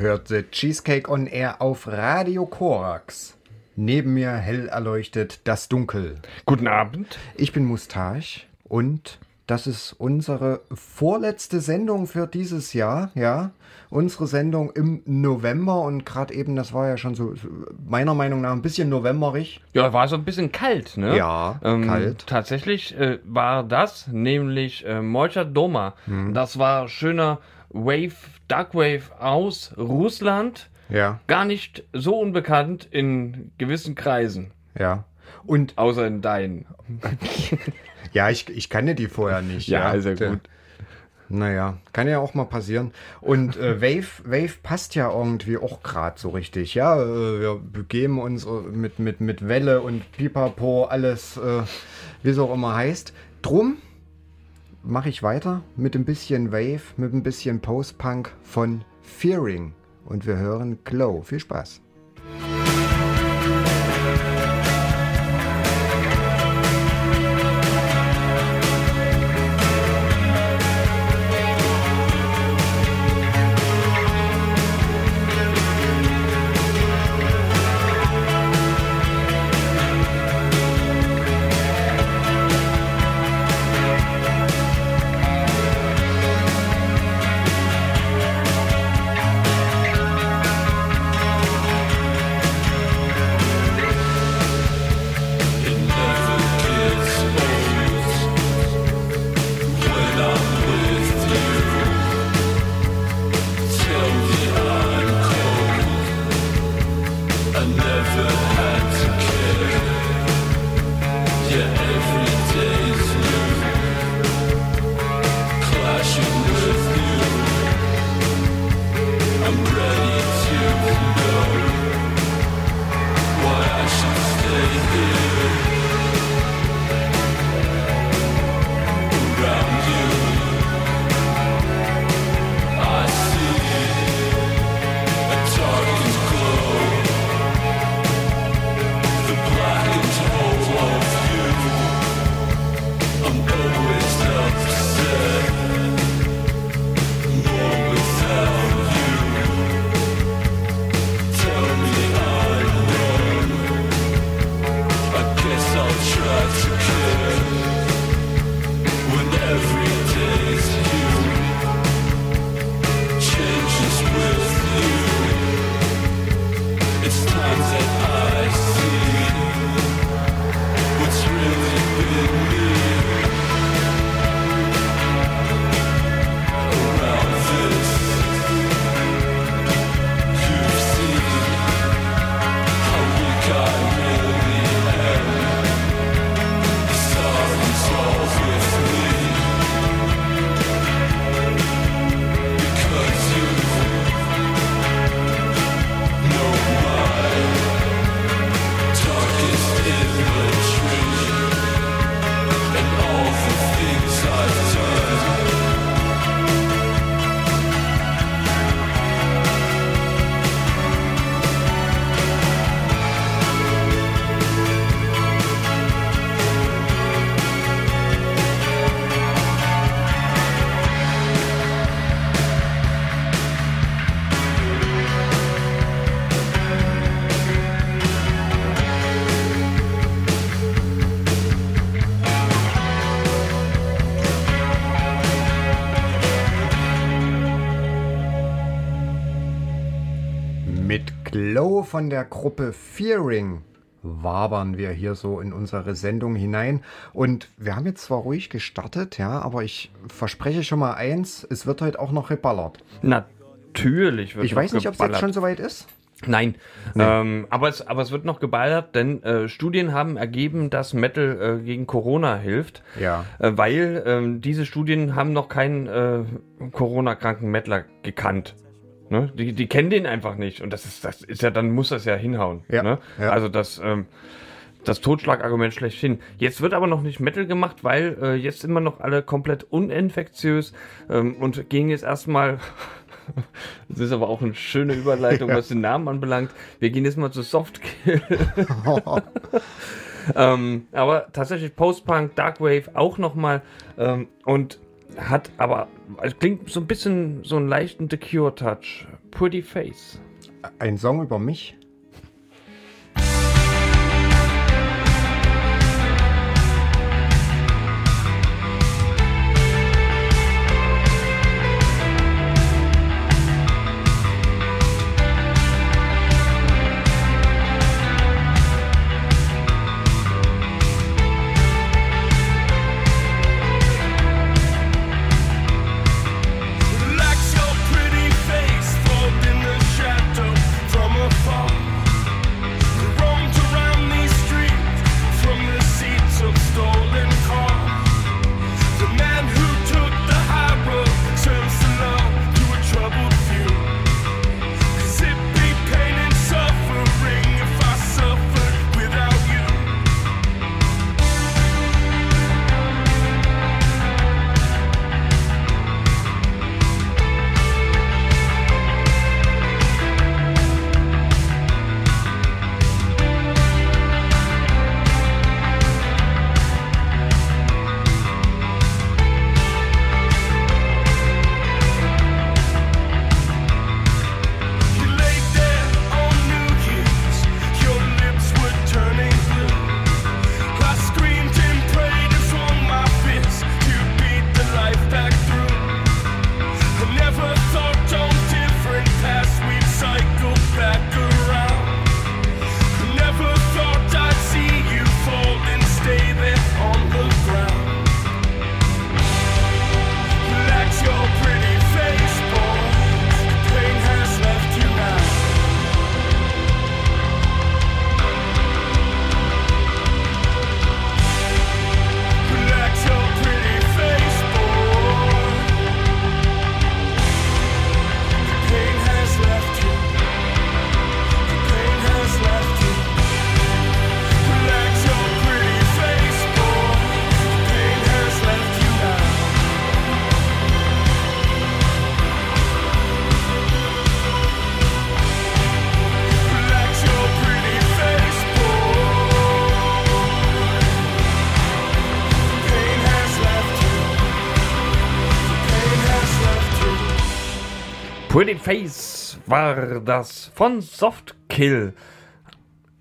hört The Cheesecake on Air auf Radio Korax. Neben mir hell erleuchtet das Dunkel. Guten Abend. Ich bin Mustache und das ist unsere vorletzte Sendung für dieses Jahr, ja. Unsere Sendung im November und gerade eben, das war ja schon so meiner Meinung nach ein bisschen novemberig. Ja, war so ein bisschen kalt, ne? Ja, ähm, kalt. Tatsächlich äh, war das nämlich äh, Molcha Doma. Hm. Das war schöner Wave, Darkwave aus Russland. Ja. Gar nicht so unbekannt in gewissen Kreisen. Ja. Und außer in deinen. ja, ich, ich kannte die vorher nicht. Ja, ja. ja gut. Naja, kann ja auch mal passieren. Und äh, Wave, Wave passt ja irgendwie auch gerade so richtig. Ja, äh, wir begeben uns äh, mit, mit, mit Welle und Pipapo, alles, äh, wie es auch immer heißt. Drum mache ich weiter mit ein bisschen Wave, mit ein bisschen Post-Punk von Fearing. Und wir hören Glow. Viel Spaß. Von der Gruppe Fearing wabern wir hier so in unsere Sendung hinein. Und wir haben jetzt zwar ruhig gestartet, ja, aber ich verspreche schon mal eins, es wird heute auch noch geballert. Natürlich wird Ich weiß nicht, ob es jetzt schon soweit ist. Nein, nee. ähm, aber, es, aber es wird noch geballert, denn äh, Studien haben ergeben, dass Metal äh, gegen Corona hilft. Ja. Äh, weil ähm, diese Studien haben noch keinen äh, Corona-kranken Metaler gekannt. Ne? Die, die kennen den einfach nicht. Und das ist, das ist ja, dann muss das ja hinhauen. Ja, ne? ja. Also das, ähm, das Totschlagargument schlechthin. Jetzt wird aber noch nicht Metal gemacht, weil äh, jetzt immer noch alle komplett uninfektiös ähm, und gehen jetzt erstmal. das ist aber auch eine schöne Überleitung, ja. was den Namen anbelangt. Wir gehen jetzt mal zu Softkill. ähm, aber tatsächlich Post-Punk, Darkwave auch nochmal. Ähm, und hat aber, es klingt so ein bisschen so einen leichten The Cure-Touch. Pretty Face. Ein Song über mich? Pretty Face war das von Softkill.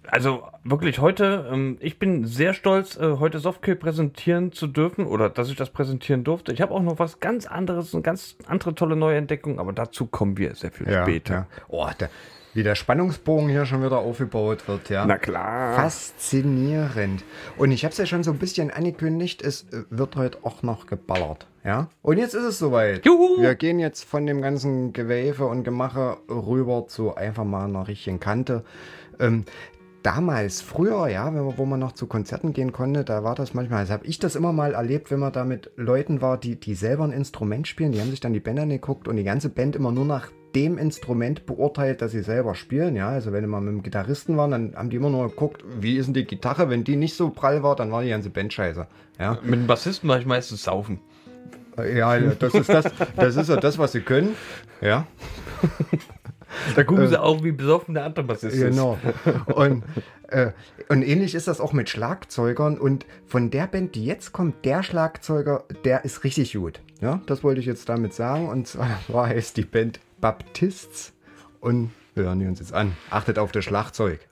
Also wirklich heute, ähm, ich bin sehr stolz, äh, heute Softkill präsentieren zu dürfen oder dass ich das präsentieren durfte. Ich habe auch noch was ganz anderes, eine ganz andere tolle neue Entdeckung, aber dazu kommen wir sehr viel später. Ja. Oh, der, wie der Spannungsbogen hier schon wieder aufgebaut wird, ja. Na klar. Faszinierend. Und ich habe es ja schon so ein bisschen angekündigt, es äh, wird heute auch noch geballert, ja. Und jetzt ist es soweit. Juhu. Wir gehen jetzt von dem ganzen Gewäfe und Gemache rüber zu einfach mal einer richtigen Kante. Ähm, damals, früher, ja, wo man noch zu Konzerten gehen konnte, da war das manchmal, also habe ich das immer mal erlebt, wenn man da mit Leuten war, die, die selber ein Instrument spielen, die haben sich dann die Band angeguckt und die ganze Band immer nur nach dem Instrument beurteilt, das sie selber spielen, ja, also wenn die mal mit dem Gitarristen waren, dann haben die immer nur geguckt, wie ist denn die Gitarre, wenn die nicht so prall war, dann war die ganze Band scheiße, ja. Mit dem Bassisten war ich meistens saufen. Ja, das ist das, das ist ja das, was sie können, ja. Da gucken sie auch, wie besoffen der andere Bassist ist. Genau. Und, äh, und ähnlich ist das auch mit Schlagzeugern. Und von der Band, die jetzt kommt, der Schlagzeuger, der ist richtig gut. Ja, das wollte ich jetzt damit sagen. Und zwar heißt die Band Baptists. Und hören die uns jetzt an. Achtet auf das Schlagzeug.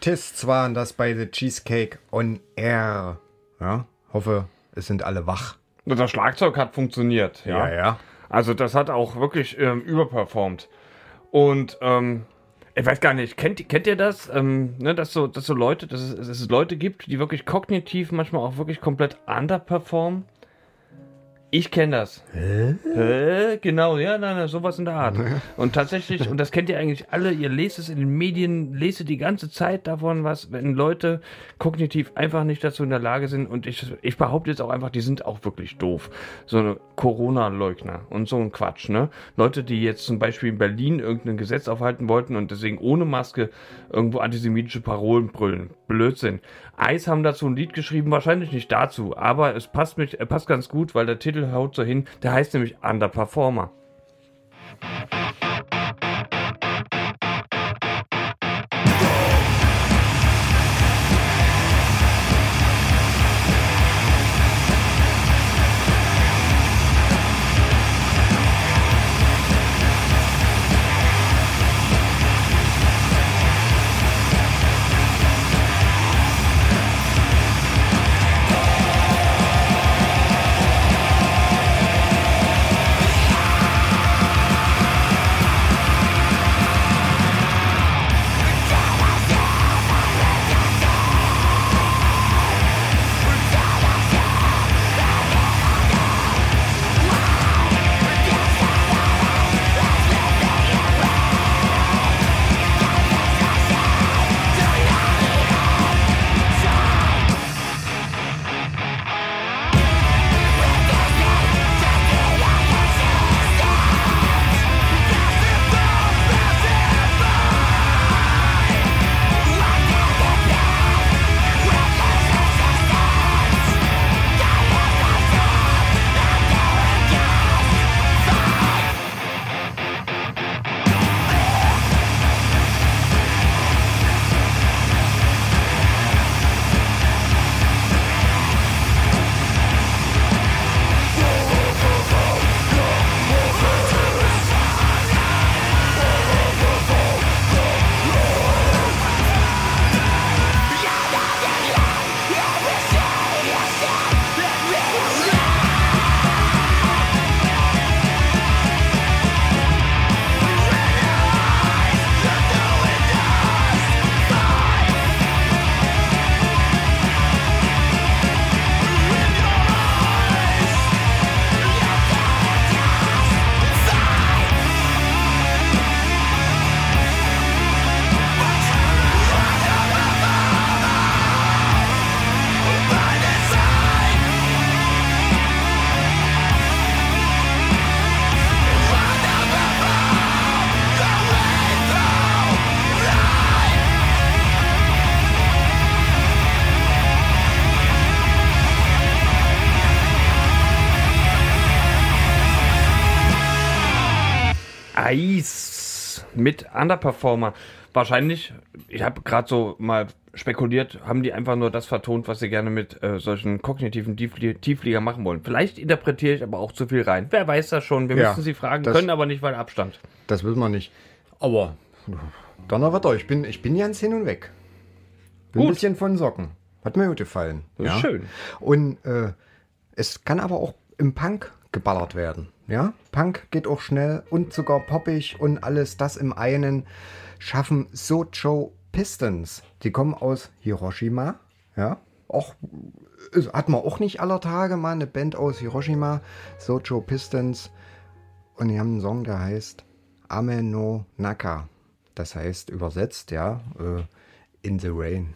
Baptists waren das bei The Cheesecake on Air. Ja, hoffe, es sind alle wach. Das Schlagzeug hat funktioniert, ja. Ja, ja. Also das hat auch wirklich ähm, überperformt. Und ähm, ich weiß gar nicht, kennt, kennt ihr das? Ähm, ne, dass, so, dass so Leute, dass es, dass es Leute gibt, die wirklich kognitiv manchmal auch wirklich komplett underperformen? Ich kenne das. Hä? Genau, ja, nein, nein, sowas in der Art. Und tatsächlich, und das kennt ihr eigentlich alle, ihr lest es in den Medien, lest die ganze Zeit davon, was, wenn Leute kognitiv einfach nicht dazu in der Lage sind. Und ich, ich behaupte jetzt auch einfach, die sind auch wirklich doof. So eine Corona-Leugner und so ein Quatsch, ne? Leute, die jetzt zum Beispiel in Berlin irgendein Gesetz aufhalten wollten und deswegen ohne Maske irgendwo antisemitische Parolen brüllen. Blödsinn. Eis haben dazu ein Lied geschrieben, wahrscheinlich nicht dazu, aber es passt, mich, äh, passt ganz gut, weil der Titel haut so hin. Der heißt nämlich Underperformer. Mit Underperformer. Wahrscheinlich, ich habe gerade so mal spekuliert, haben die einfach nur das vertont, was sie gerne mit äh, solchen kognitiven Tiefli Tieflieger machen wollen. Vielleicht interpretiere ich aber auch zu viel rein. Wer weiß das schon? Wir Ja, müssen sie fragen, das- können aber nicht, weil Abstand. Das will man nicht. Aber Donnerwetter, ich bin, ich bin ganz hin und weg. Bin ein bisschen von Socken. Hat mir gut gefallen. Ist schön. Und äh, es kann aber auch im Punk geballert werden. Ja, Punk geht auch schnell und sogar poppig und alles das im einen schaffen Socho Pistons. Die kommen aus Hiroshima. Ja, auch hat man auch nicht aller Tage mal eine Band aus Hiroshima, Socho Pistons. Und die haben einen Song, der heißt Ame no Naka. Das heißt übersetzt, ja, äh, In the Rain.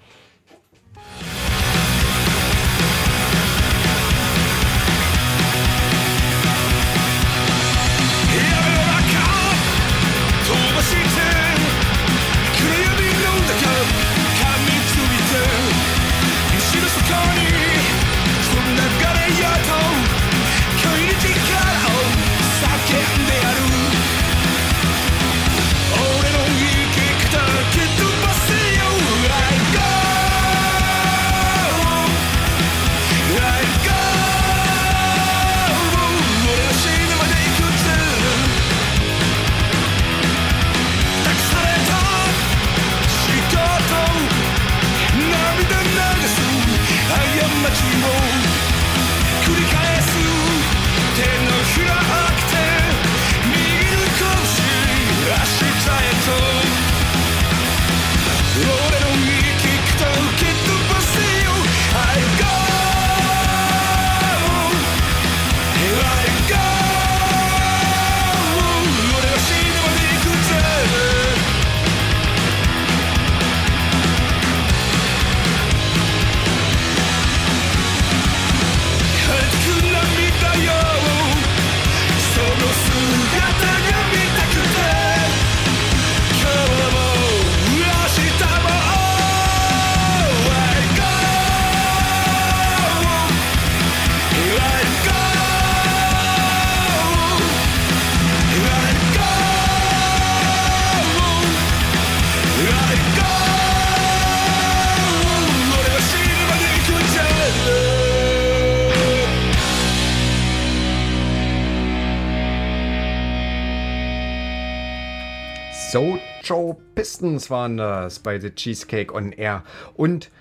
Pistons waren das bei The Cheesecake on Air. Und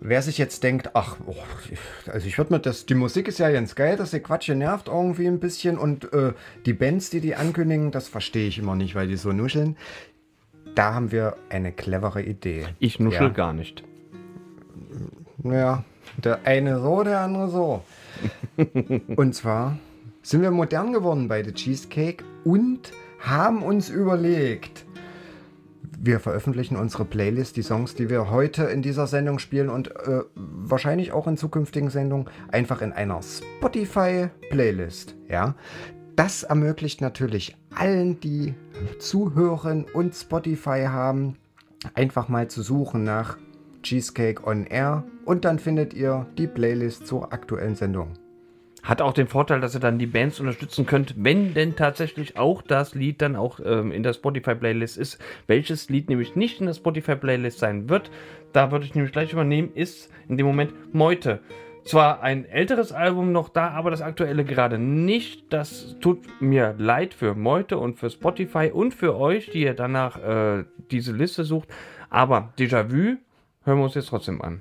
wer sich jetzt denkt, ach, oh, also ich würde mir das, die Musik ist ja ganz geil, dass die Quatsche nervt irgendwie ein bisschen und äh, die Bands, die die ankündigen, das verstehe ich immer nicht, weil die so nuscheln. Da haben wir eine clevere Idee. Ich nuschel Ja. gar nicht. Ja, der eine so, der andere so. und zwar sind wir modern geworden bei The Cheesecake und haben uns überlegt, wir veröffentlichen unsere Playlist, die Songs, die wir heute in dieser Sendung spielen und äh, wahrscheinlich auch in zukünftigen Sendungen, einfach in einer Spotify-Playlist. Ja, das ermöglicht natürlich allen, die zuhören und Spotify haben, einfach mal zu suchen nach Cheesecake on Air und dann findet ihr die Playlist zur aktuellen Sendung. Hat auch den Vorteil, dass ihr dann die Bands unterstützen könnt, wenn denn tatsächlich auch das Lied dann auch ähm, in der Spotify-Playlist ist. Welches Lied nämlich nicht in der Spotify-Playlist sein wird, da würde ich nämlich gleich übernehmen, ist in dem Moment Meute. Zwar ein älteres Album noch da, aber das aktuelle gerade nicht. Das tut mir leid für Meute und für Spotify und für euch, die ihr danach äh, diese Liste sucht. Aber Déjà-vu hören wir uns jetzt trotzdem an.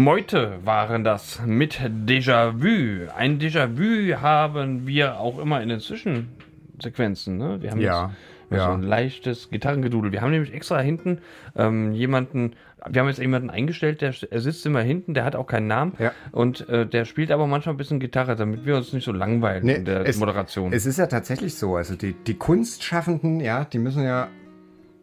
Meute waren das mit Déjà-vu. Ein Déjà-vu haben wir auch immer in den Zwischensequenzen. Ne? Wir haben Ja, jetzt ja. so ein leichtes Gitarrengedudel. Wir haben nämlich extra hinten ähm, jemanden, wir haben jetzt jemanden eingestellt, der er sitzt immer hinten, der hat auch keinen Namen Ja. und äh, der spielt aber manchmal ein bisschen Gitarre, damit wir uns nicht so langweilen Nee, in der es, Moderation. Es ist ja tatsächlich so. Also die, die Kunstschaffenden, ja, die müssen ja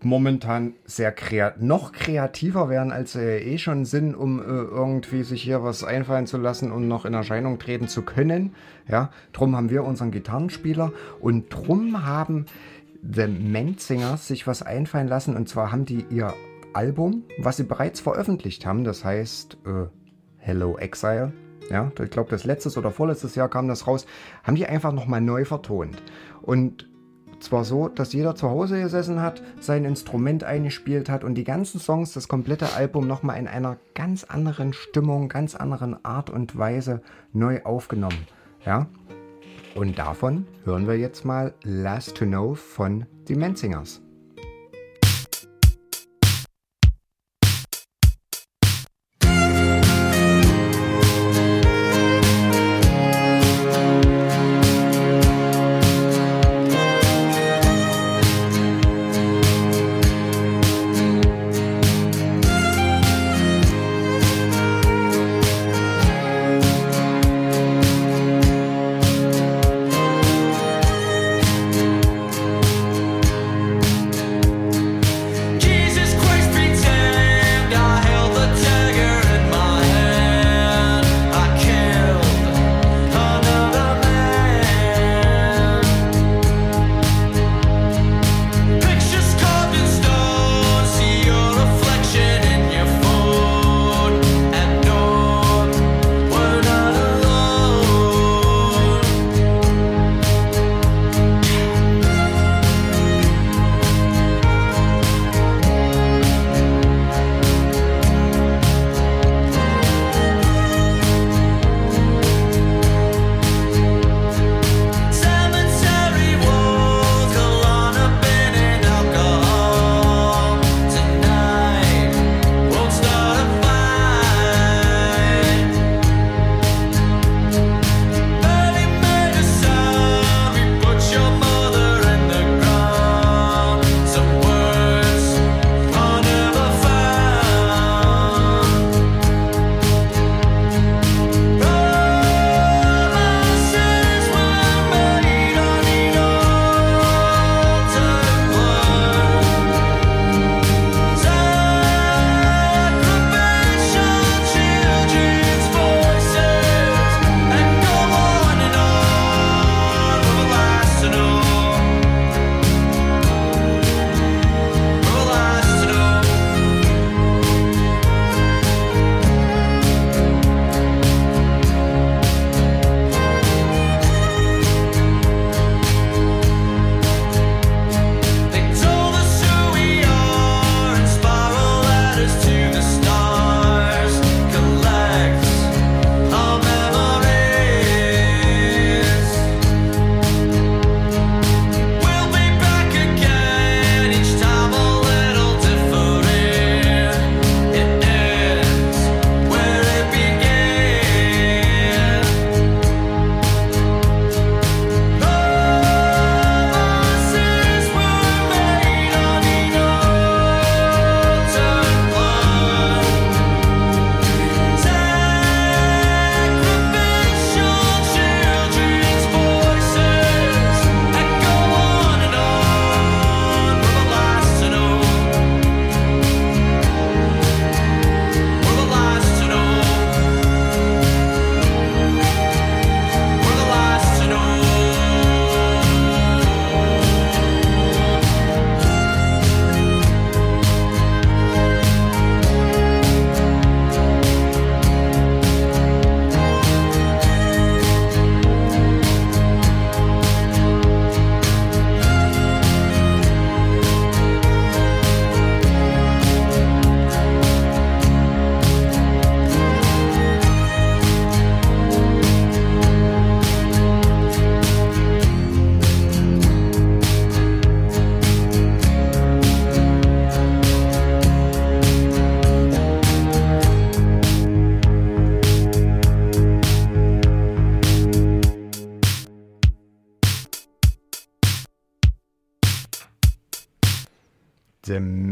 momentan sehr kreat noch kreativer werden, als sie eh schon sind, um äh, irgendwie sich hier was einfallen zu lassen und noch in Erscheinung treten zu können. Ja, drum haben wir unseren Gitarrenspieler und drum haben The Menzingers sich was einfallen lassen. Und zwar haben die ihr Album, was sie bereits veröffentlicht haben, das heißt äh, Hello Exile. Ja, ich glaube, das letztes oder vorletztes Jahr kam das raus, haben die einfach nochmal neu vertont. Und zwar so, dass jeder zu Hause gesessen hat, sein Instrument eingespielt hat und die ganzen Songs, das komplette Album nochmal in einer ganz anderen Stimmung, ganz anderen Art und Weise neu aufgenommen. Ja, und davon hören wir jetzt mal Last to Know von The Menzingers.「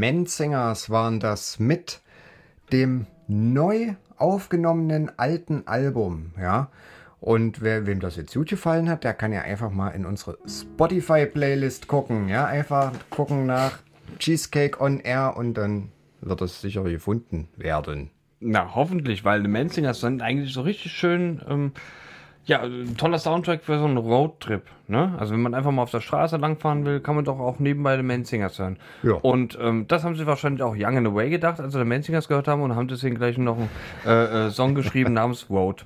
Menzingers waren das mit dem neu aufgenommenen alten Album, ja. Und wer, wem das jetzt gut gefallen hat, der kann ja einfach mal in unsere Spotify-Playlist gucken, ja. Einfach gucken nach Cheesecake on Air und dann wird es sicher gefunden werden. Na, hoffentlich, weil die Menzingers sind eigentlich so richtig schön. Ähm, ja, ein toller Soundtrack für so einen Roadtrip. Ne? Also wenn man einfach mal auf der Straße langfahren will, kann man doch auch nebenbei die Menzingers hören. Ja. Und ähm, das haben sie wahrscheinlich auch Young and Away gedacht, als sie die Menzingers gehört haben und haben deswegen gleich noch einen äh, äh, Song geschrieben namens Road.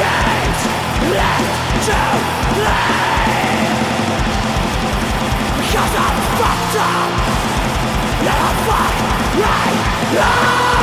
games left to play Because I'm fucked up. And I'm fucked right now.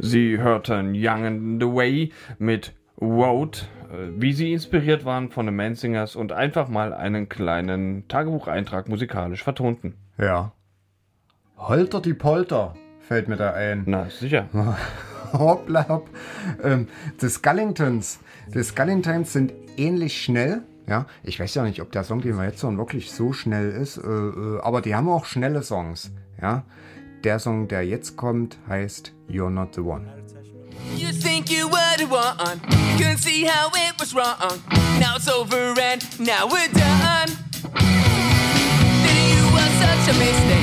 Sie hörten Young and the Way mit Road, äh, wie sie inspiriert waren von den Mansingers und einfach mal einen kleinen Tagebucheintrag musikalisch vertonten. Ja. Holter die Polter fällt mir da ein. Na, sicher. Hoppla hopp. Ähm, die Scullingtons. Die Scullingtons sind ähnlich schnell. Ja, ich weiß ja nicht, ob der Song, den wir jetzt hören, wirklich so schnell ist, äh, äh, aber die haben auch schnelle Songs. Ja, der Song, der jetzt kommt, heißt You're Not the One. You think you were the one, couldn't see how it was wrong. Now it's over and now we're done. Thinking you were such a mistake,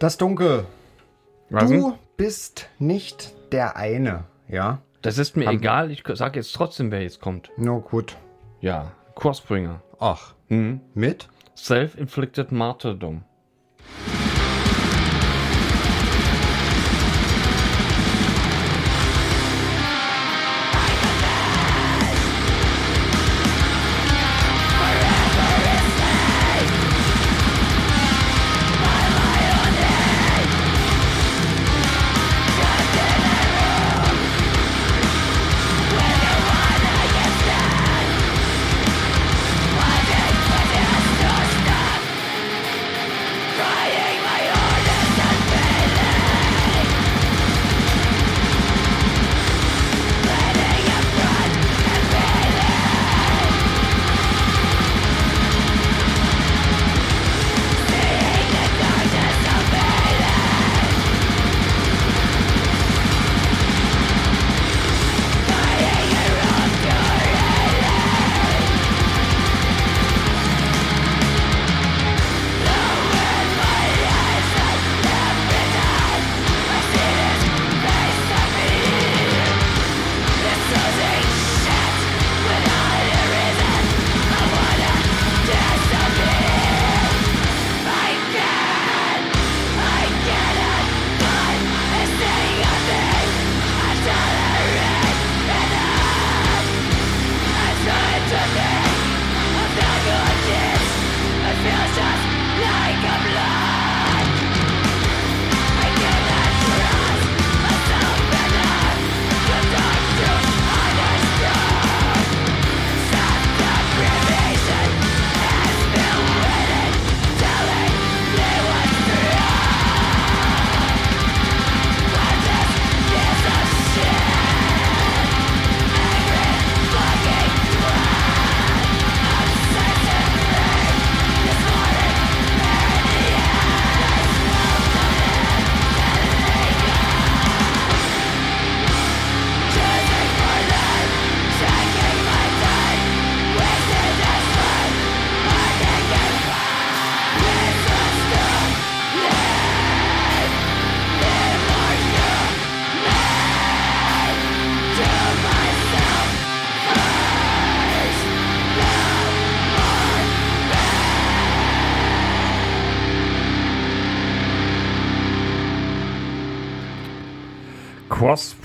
Das Dunkel. Was Du denn? bist nicht der eine, ja? Das ist mir egal, ich sag jetzt trotzdem, wer jetzt kommt. No gut. Ja, Crossbringer. Ach. Mhm. Mit? Self-inflicted martyrdom.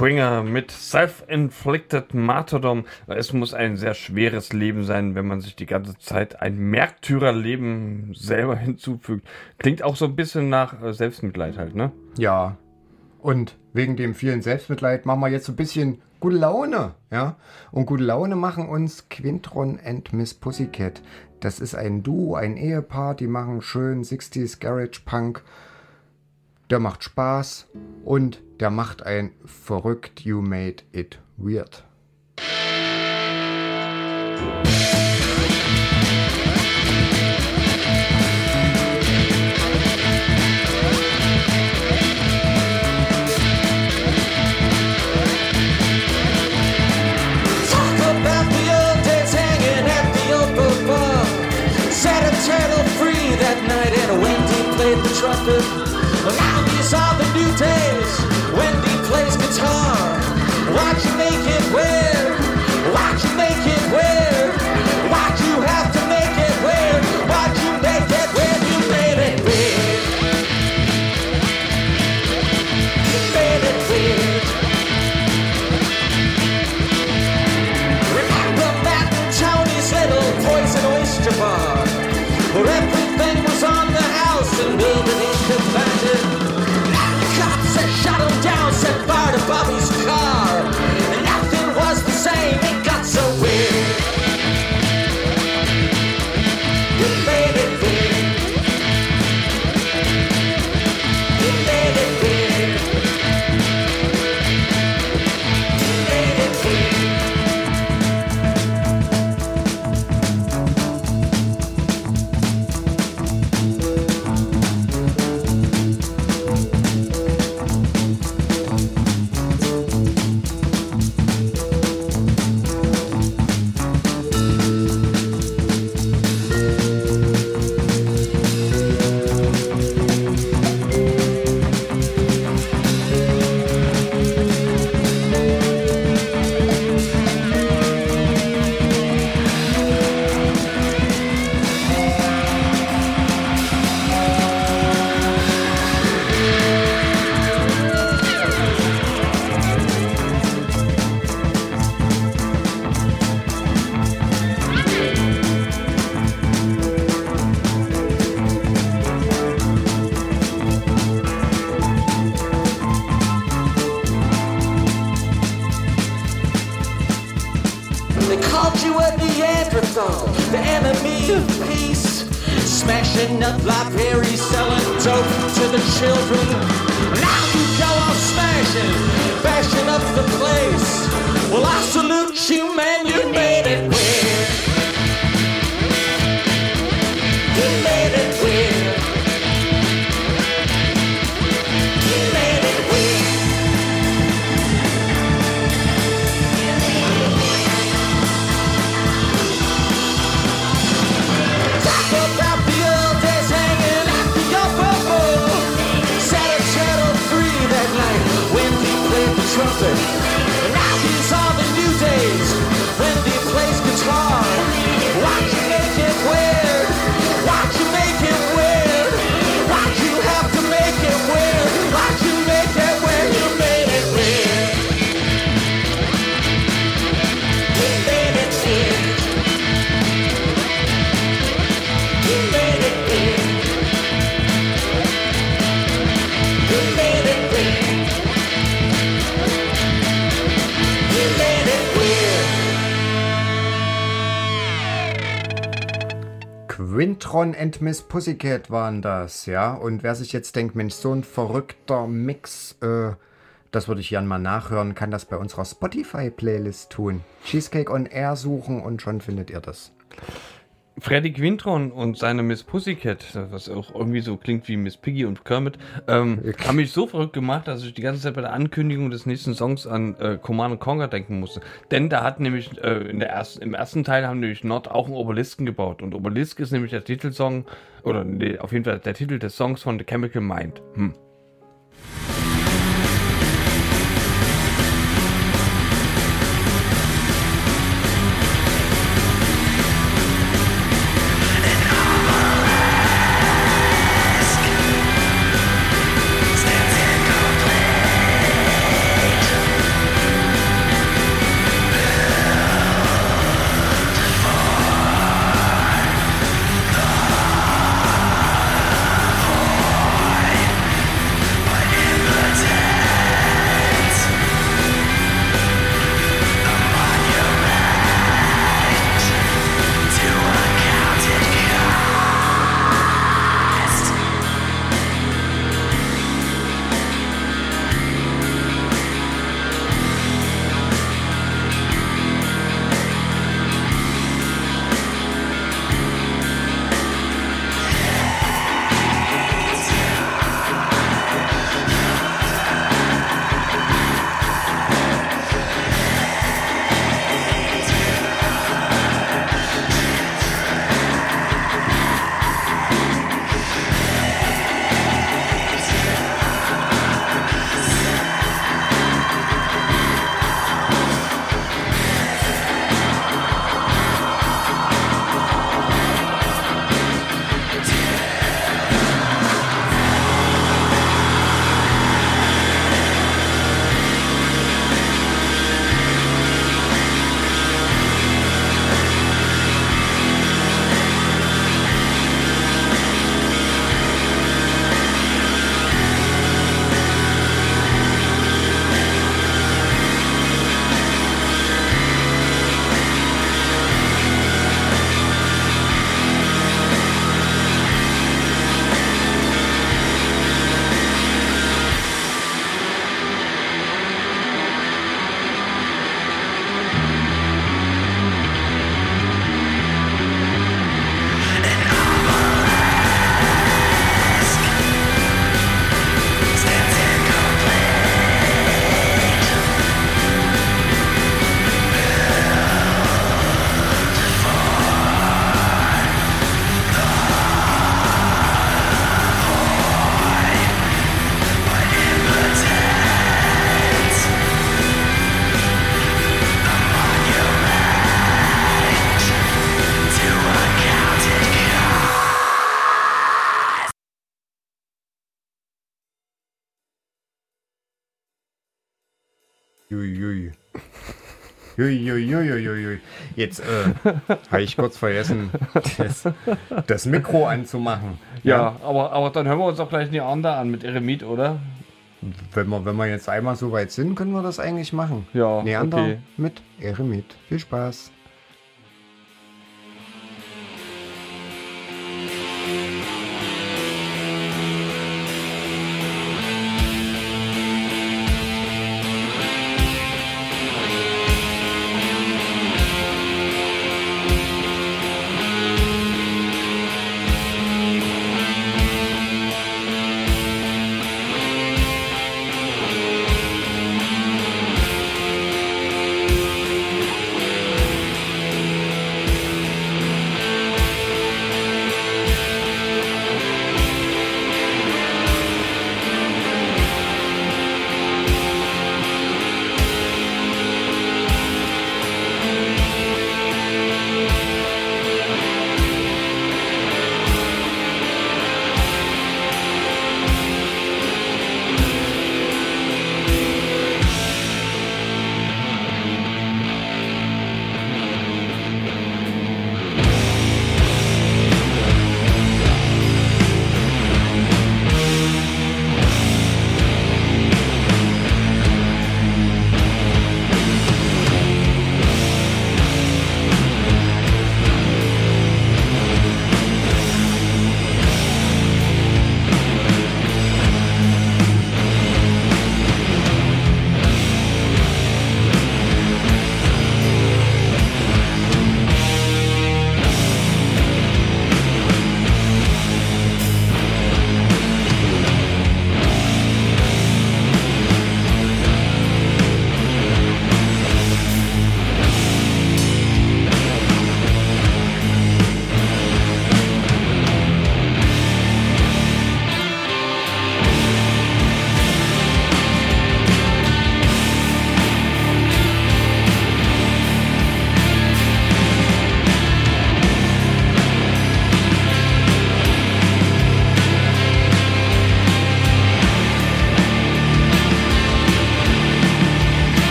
Crossbringer mit Self-Inflicted Martyrdom. Es muss ein sehr schweres Leben sein, wenn man sich die ganze Zeit ein Märtyrerleben selber hinzufügt. Klingt auch so ein bisschen nach äh, Selbstmitleid halt, ne? Ja. Und wegen dem vielen Selbstmitleid machen wir jetzt so ein bisschen gute Laune, ja? Und gute Laune machen uns Quintron and Miss Pussycat. Das ist ein Duo, ein Ehepaar, die machen schön 60s Garage Punk. Der macht Spaß und der macht ein verrückt You Made It Weird. Guitar. And Miss Pussycat waren das, ja. Und wer sich jetzt denkt, Mensch, so ein verrückter Mix, äh, das würde ich gern mal nachhören, kann das bei unserer Spotify-Playlist tun. Cheesecake on Air suchen und schon findet ihr das. Freddy Quintron und seine Miss Pussycat, was auch irgendwie so klingt wie Miss Piggy und Kermit, ähm, haben mich so verrückt gemacht, dass ich die ganze Zeit bei der Ankündigung des nächsten Songs an äh, Command Conquer denken musste. Denn da hat nämlich äh, in der ersten, im ersten Teil haben nämlich Nord auch einen Obelisken gebaut. Und Obelisk ist nämlich der Titelsong, oder nee, auf jeden Fall der Titel des Songs von The Chemical Mind. Hm. Juiuiuiuiui. Jetzt äh, habe ich kurz vergessen, das, das Mikro anzumachen. Ja, aber, aber dann hören wir uns auch gleich Neander an mit Eremit, oder? Wenn wir, wenn wir jetzt einmal so weit sind, können wir das eigentlich machen. Ja, Neander okay. mit Eremit. Viel Spaß.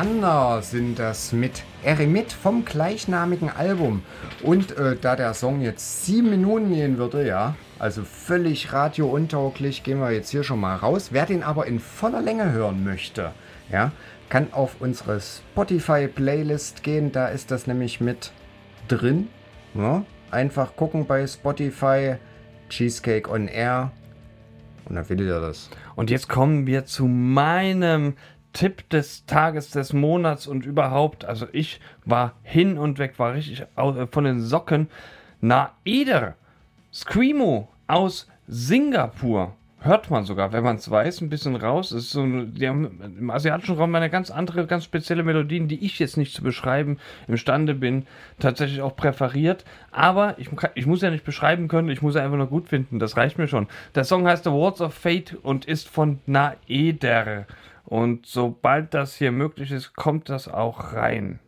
Neander sind das mit Eremit vom gleichnamigen Album. Und äh, da der Song jetzt sieben Minuten gehen würde, ja, also völlig radiountauglich, gehen wir jetzt hier schon mal raus. Wer den aber in voller Länge hören möchte, ja, kann auf unsere Spotify-Playlist gehen. Da ist das nämlich mit drin. Ja. Einfach gucken bei Spotify, Cheesecake on Air. Und dann findet ihr das. Und jetzt kommen wir zu meinem Tipp des Tages, des Monats und überhaupt. Also ich war hin und weg, war richtig äh, von den Socken. Naeder, Screamo aus Singapur. Hört man sogar, wenn man es weiß, ein bisschen raus. Ist so, die haben im asiatischen Raum eine ganz andere, ganz spezielle Melodien, die ich jetzt nicht zu beschreiben imstande bin, tatsächlich auch präferiert. Aber ich, ich muss ja nicht beschreiben können, ich muss ja einfach nur gut finden. Das reicht mir schon. Der Song heißt The Words of Fate und ist von Naeder. Und sobald das hier möglich ist, kommt das auch rein.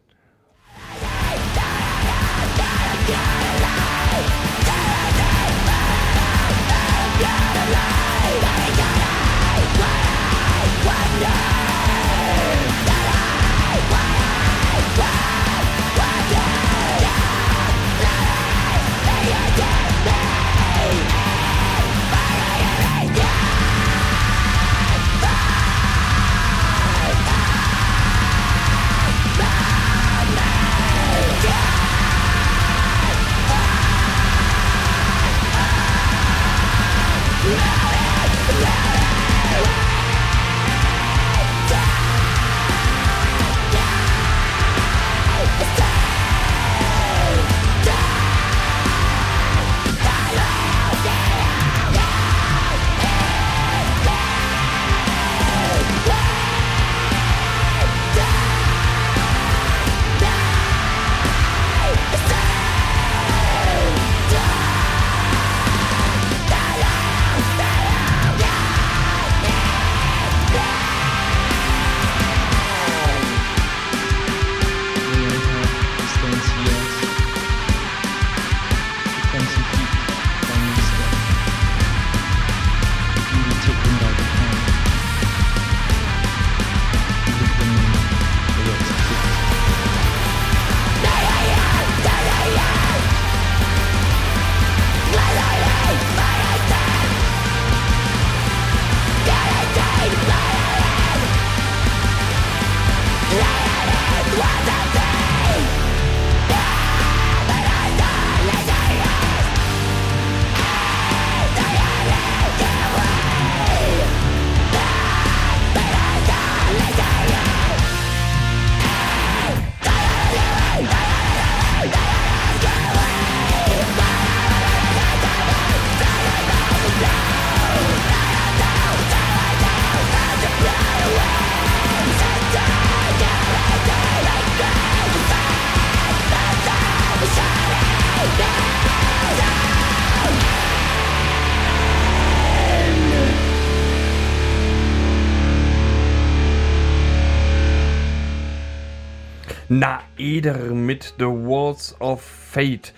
Naeder mit The Walls of Fate.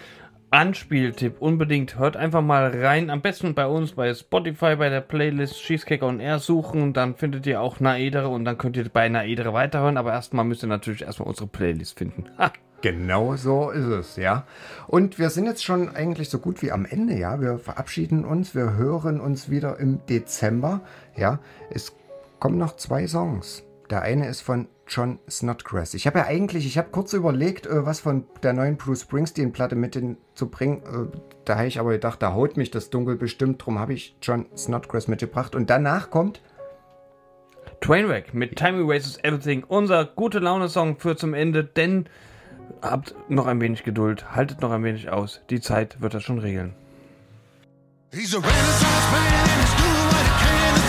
Anspieltipp unbedingt. Hört einfach mal rein. Am besten bei uns bei Spotify bei der Playlist Cheesecake on Air suchen. Dann findet ihr auch Naedere und dann könnt ihr bei Naedere weiterhören. Aber erstmal müsst ihr natürlich erstmal unsere Playlist finden. Ha. Genau so ist es, ja. Und wir sind jetzt schon eigentlich so gut wie am Ende, ja. Wir verabschieden uns, wir hören uns wieder im Dezember, ja. Es kommen noch zwei Songs. Der eine ist von John Snodgrass. Ich habe ja eigentlich, ich habe kurz überlegt, äh, was von der neuen Bruce Springsteen-Platte mit in, zu bringen. Äh, Da habe ich aber gedacht, da haut mich das Dunkel bestimmt. Drum habe ich John Snodgrass mitgebracht. Und danach kommt Trainwreck mit Time Erases Everything. Unser gute Laune-Song für zum Ende. Denn habt noch ein wenig Geduld. Haltet noch ein wenig aus. Die Zeit wird das schon regeln. He's a renaissance man and he's doing what he can,